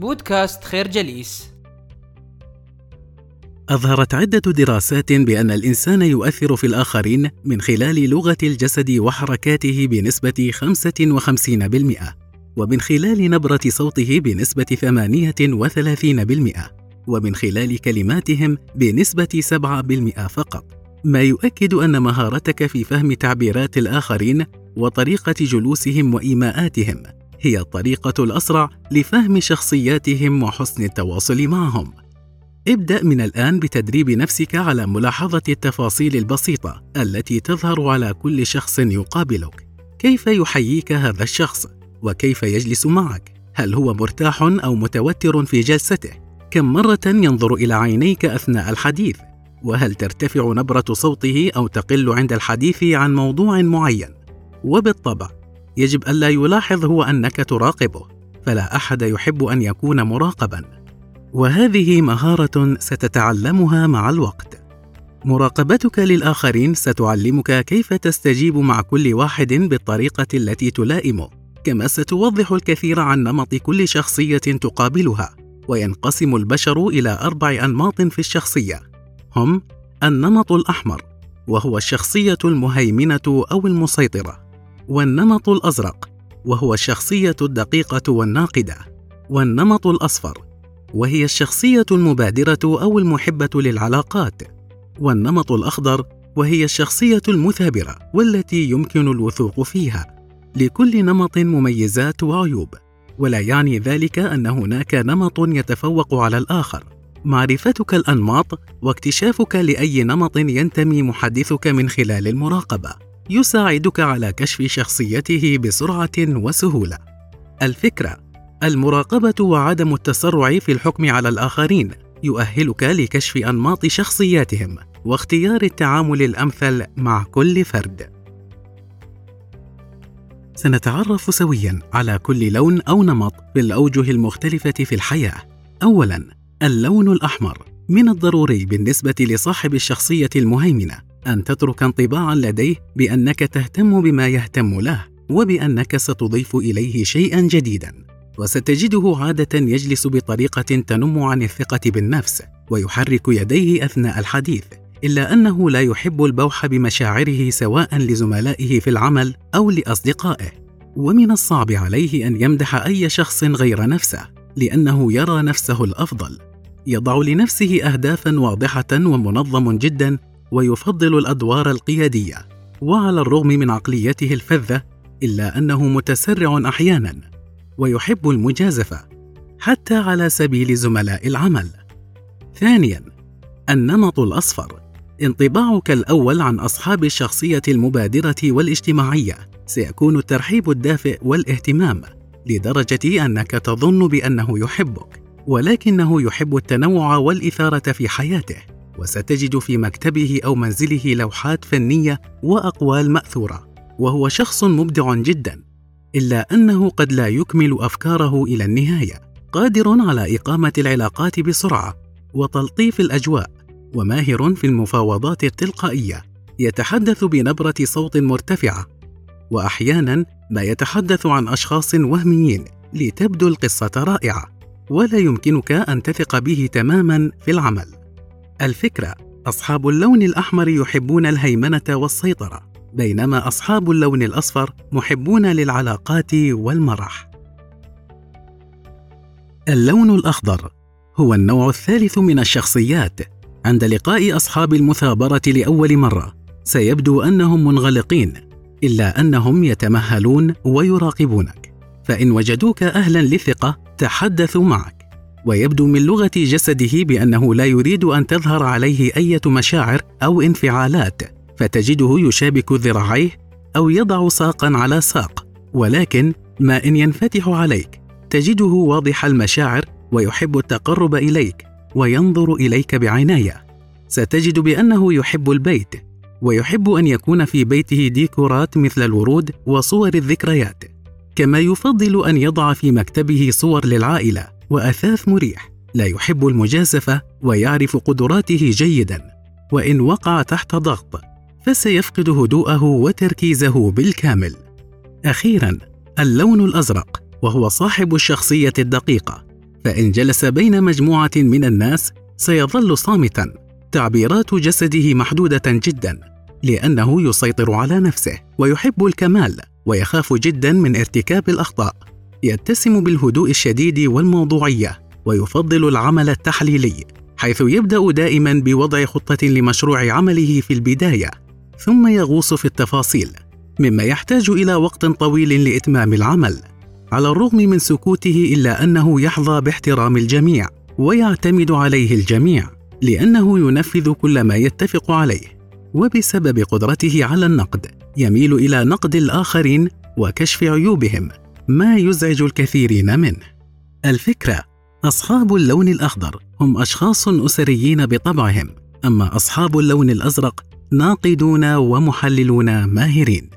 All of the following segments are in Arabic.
بودكاست خير جليس. أظهرت عدة دراسات بأن الإنسان يؤثر في الآخرين من خلال لغة الجسد وحركاته بنسبة 55% ومن خلال نبرة صوته بنسبة 38% ومن خلال كلماتهم بنسبة 7% فقط. ما يؤكد أن مهارتك في فهم تعبيرات الآخرين وطريقة جلوسهم وإيماءاتهم هي الطريقة الأسرع لفهم شخصياتهم وحسن التواصل معهم. ابدأ من الآن بتدريب نفسك على ملاحظة التفاصيل البسيطة التي تظهر على كل شخص يقابلك. كيف يحييك هذا الشخص؟ وكيف يجلس معك؟ هل هو مرتاح أو متوتر في جلسته؟ كم مرة ينظر إلى عينيك أثناء الحديث؟ وهل ترتفع نبرة صوته أو تقل عند الحديث عن موضوع معين؟ وبالطبع يجب ألا يلاحظ هو أنك تراقبه فلا أحد يحب أن يكون مراقبا. وهذه مهارة ستتعلمها مع الوقت. مراقبتك للآخرين ستعلمك كيف تستجيب مع كل واحد بالطريقة التي تلائمه كما ستوضح الكثير عن نمط كل شخصية تقابلها وينقسم البشر إلى أربع أنماط في الشخصية. هم النمط الأحمر وهو الشخصية المهيمنة أو المسيطرة. والنمط الأزرق وهو الشخصية الدقيقة والناقدة. والنمط الأصفر وهي الشخصية المبادرة أو المحبة للعلاقات. والنمط الأخضر وهي الشخصية المثابرة والتي يمكن الوثوق فيها. لكل نمط مميزات وعيوب. ولا يعني ذلك أن هناك نمط يتفوق على الآخر. معرفتك الأنماط واكتشافك لأي نمط ينتمي محدثك من خلال المراقبة. يساعدك على كشف شخصيته بسرعة وسهولة. الفكرة المراقبة وعدم التسرع في الحكم على الآخرين يؤهلك لكشف أنماط شخصياتهم واختيار التعامل الأمثل مع كل فرد. سنتعرف سويا على كل لون أو نمط بالاوجه المختلفة في الحياة. اولا اللون الأحمر من الضروري بالنسبة لصاحب الشخصية المهيمنة. أن تترك انطباعا لديه بأنك تهتم بما يهتم له وبأنك ستضيف إليه شيئا جديدا. وستجده عادة يجلس بطريقة تنم عن الثقة بالنفس ويحرك يديه أثناء الحديث إلا أنه لا يحب البوح بمشاعره سواء لزملائه في العمل أو لأصدقائه. ومن الصعب عليه أن يمدح أي شخص غير نفسه لأنه يرى نفسه الأفضل. يضع لنفسه اهدافا واضحة ومنظم جدا ويفضل الأدوار القيادية وعلى الرغم من عقليته الفذة إلا أنه متسرع أحيانا ويحب المجازفة حتى على سبيل زملاء العمل. ثانيا النمط الأصفر انطباعك الأول عن أصحاب الشخصية المبادرة والاجتماعية. سيكون الترحيب الدافئ والاهتمام لدرجة أنك تظن بأنه يحبك ولكنه يحب التنوع والإثارة في حياته. وستجد في مكتبه أو منزله لوحات فنية وأقوال مأثورة وهو شخص مبدع جدا إلا أنه قد لا يكمل أفكاره إلى النهاية قادر على إقامة العلاقات بسرعة وتلطيف الأجواء وماهر في المفاوضات التلقائية يتحدث بنبرة صوت مرتفعة واحيانا ما يتحدث عن أشخاص وهميين لتبدو القصة رائعة ولا يمكنك أن تثق به تماما في العمل. الفكرة أصحاب اللون الأحمر يحبون الهيمنة والسيطرة بينما أصحاب اللون الأصفر محبون للعلاقات والمرح. اللون الأخضر هو النوع الثالث من الشخصيات. عند لقاء أصحاب المثابرة لأول مرة سيبدو أنهم منغلقين إلا أنهم يتمهلون ويراقبونك. فإن وجدوك أهلا للثقة تحدثوا معك. ويبدو من لغة جسده بأنه لا يريد أن تظهر عليه إيه مشاعر أو انفعالات فتجده يشابك ذراعيه أو يضع ساقا على ساق ولكن ما إن ينفتح عليك تجده واضح المشاعر ويحب التقرب إليك وينظر إليك بعنايه ستجد بأنه يحب البيت ويحب أن يكون في بيته ديكورات مثل الورود وصور الذكريات. كما يفضل أن يضع في مكتبه صور للعائلة وأثاث مريح لا يحب المجازفة ويعرف قدراته جيدا. وإن وقع تحت ضغط فسيفقد هدوءه وتركيزه بالكامل. أخيرا اللون الأزرق وهو صاحب الشخصية الدقيقة. فإن جلس بين مجموعة من الناس سيظل صامتا. تعبيرات جسده محدودة جدا لأنه يسيطر على نفسه ويحب الكمال. ويخاف جدا من ارتكاب الأخطاء. يتسم بالهدوء الشديد والموضوعية ويفضل العمل التحليلي حيث يبدأ دائما بوضع خطة لمشروع عمله في البداية ثم يغوص في التفاصيل مما يحتاج إلى وقت طويل لإتمام العمل. على الرغم من سكوته إلا أنه يحظى باحترام الجميع ويعتمد عليه الجميع لأنه ينفذ كل ما يتفق عليه. وبسبب قدرته على النقد يميل إلى نقد الآخرين وكشف عيوبهم ما يزعج الكثيرين منه. الفكرة أصحاب اللون الأخضر هم أشخاص أسريين بطبعهم أما أصحاب اللون الأزرق ناقدون ومحللون ماهرين.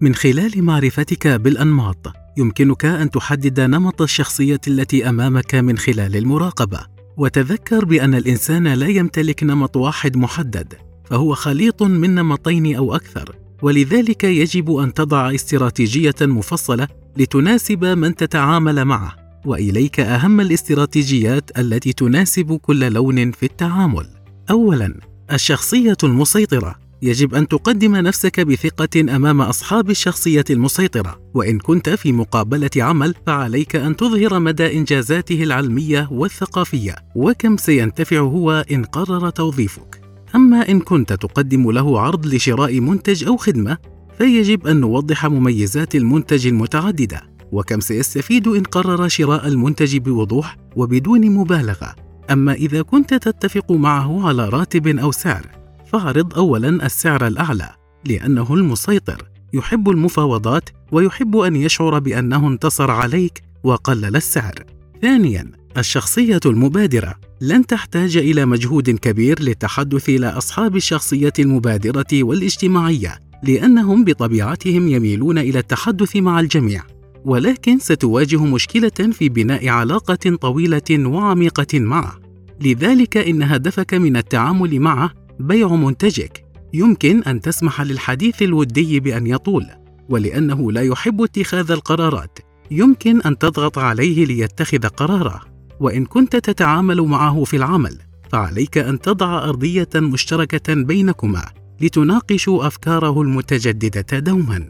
من خلال معرفتك بالأنماط يمكنك أن تحدد نمط الشخصية التي أمامك من خلال المراقبة. وتذكر بأن الإنسان لا يمتلك نمط واحد محدد فهو خليط من نمطين أو أكثر. ولذلك يجب أن تضع استراتيجية مفصلة لتناسب من تتعامل معه. وإليك أهم الاستراتيجيات التي تناسب كل لون في التعامل. اولا الشخصية المسيطرة. يجب أن تقدم نفسك بثقة أمام أصحاب الشخصية المسيطرة وإن كنت في مقابلة عمل فعليك أن تظهر مدى إنجازاته العلمية والثقافية وكم سينتفع هو إن قرر توظيفك. أما إن كنت تقدم له عرض لشراء منتج أو خدمة فيجب أن نوضح مميزات المنتج المتعددة وكم سيستفيد إن قرر شراء المنتج بوضوح وبدون مبالغة. أما إذا كنت تتفق معه على راتب أو سعر فاعرض اولا السعر الأعلى لأنه المسيطر. يحب المفاوضات ويحب أن يشعر بأنه انتصر عليك وقلل السعر. ثانيا الشخصية المبادرة. لن تحتاج إلى مجهود كبير للتحدث إلى أصحاب الشخصية المبادرة والاجتماعية لأنهم بطبيعتهم يميلون إلى التحدث مع الجميع. ولكن ستواجه مشكلة في بناء علاقة طويلة وعميقة معه. لذلك إن هدفك من التعامل معه بيع منتجك. يمكن أن تسمح للحديث الودي بأن يطول ولأنه لا يحب اتخاذ القرارات. يمكن أن تضغط عليه ليتخذ قراره. وإن كنت تتعامل معه في العمل فعليك أن تضع أرضية مشتركة بينكما لتناقشوا أفكاره المتجددة دوما.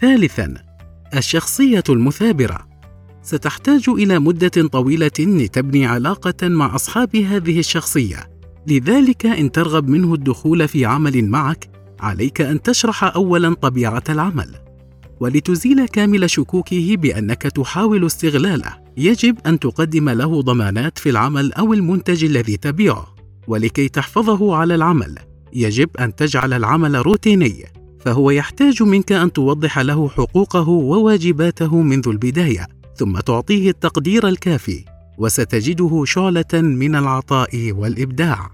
ثالثا الشخصية المثابرة. ستحتاج إلى مدة طويلة لتبني علاقة مع أصحاب هذه الشخصية. لذلك إن ترغب منه الدخول في عمل معك عليك أن تشرح اولا طبيعة العمل. ولتزيل كامل شكوكه بأنك تحاول استغلاله يجب أن تقدم له ضمانات في العمل أو المنتج الذي تبيعه. ولكي تحفظه على العمل يجب أن تجعل العمل روتيني فهو يحتاج منك أن توضح له حقوقه وواجباته منذ البداية ثم تعطيه التقدير الكافي. وستجده شعلة من العطاء والإبداع.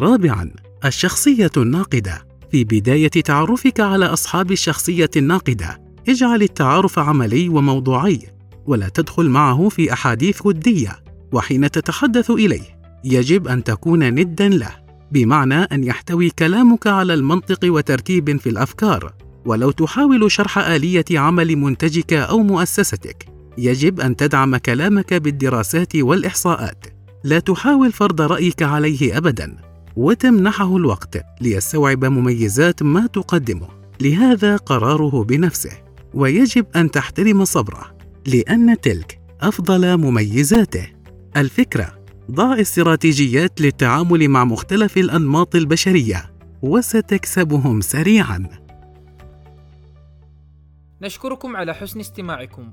رابعا الشخصية الناقدة. في بداية تعرفك على أصحاب الشخصية الناقدة اجعل التعارف عملي وموضوعي ولا تدخل معه في أحاديث وديه وحين تتحدث إليه يجب أن تكون ندا له بمعنى أن يحتوي كلامك على المنطق وترتيب في الأفكار ولو تحاول شرح آلية عمل منتجك أو مؤسستك. يجب أن تدعم كلامك بالدراسات والإحصاءات. لا تحاول فرض رأيك عليه ابدا وتمنحه الوقت ليستوعب مميزات ما تقدمه. لهذا قراره بنفسه. ويجب أن تحترم صبره لأن تلك أفضل مميزاته. الفكرة ضع استراتيجيات للتعامل مع مختلف الأنماط البشرية وستكسبهم سريعا. نشكركم على حسن استماعكم.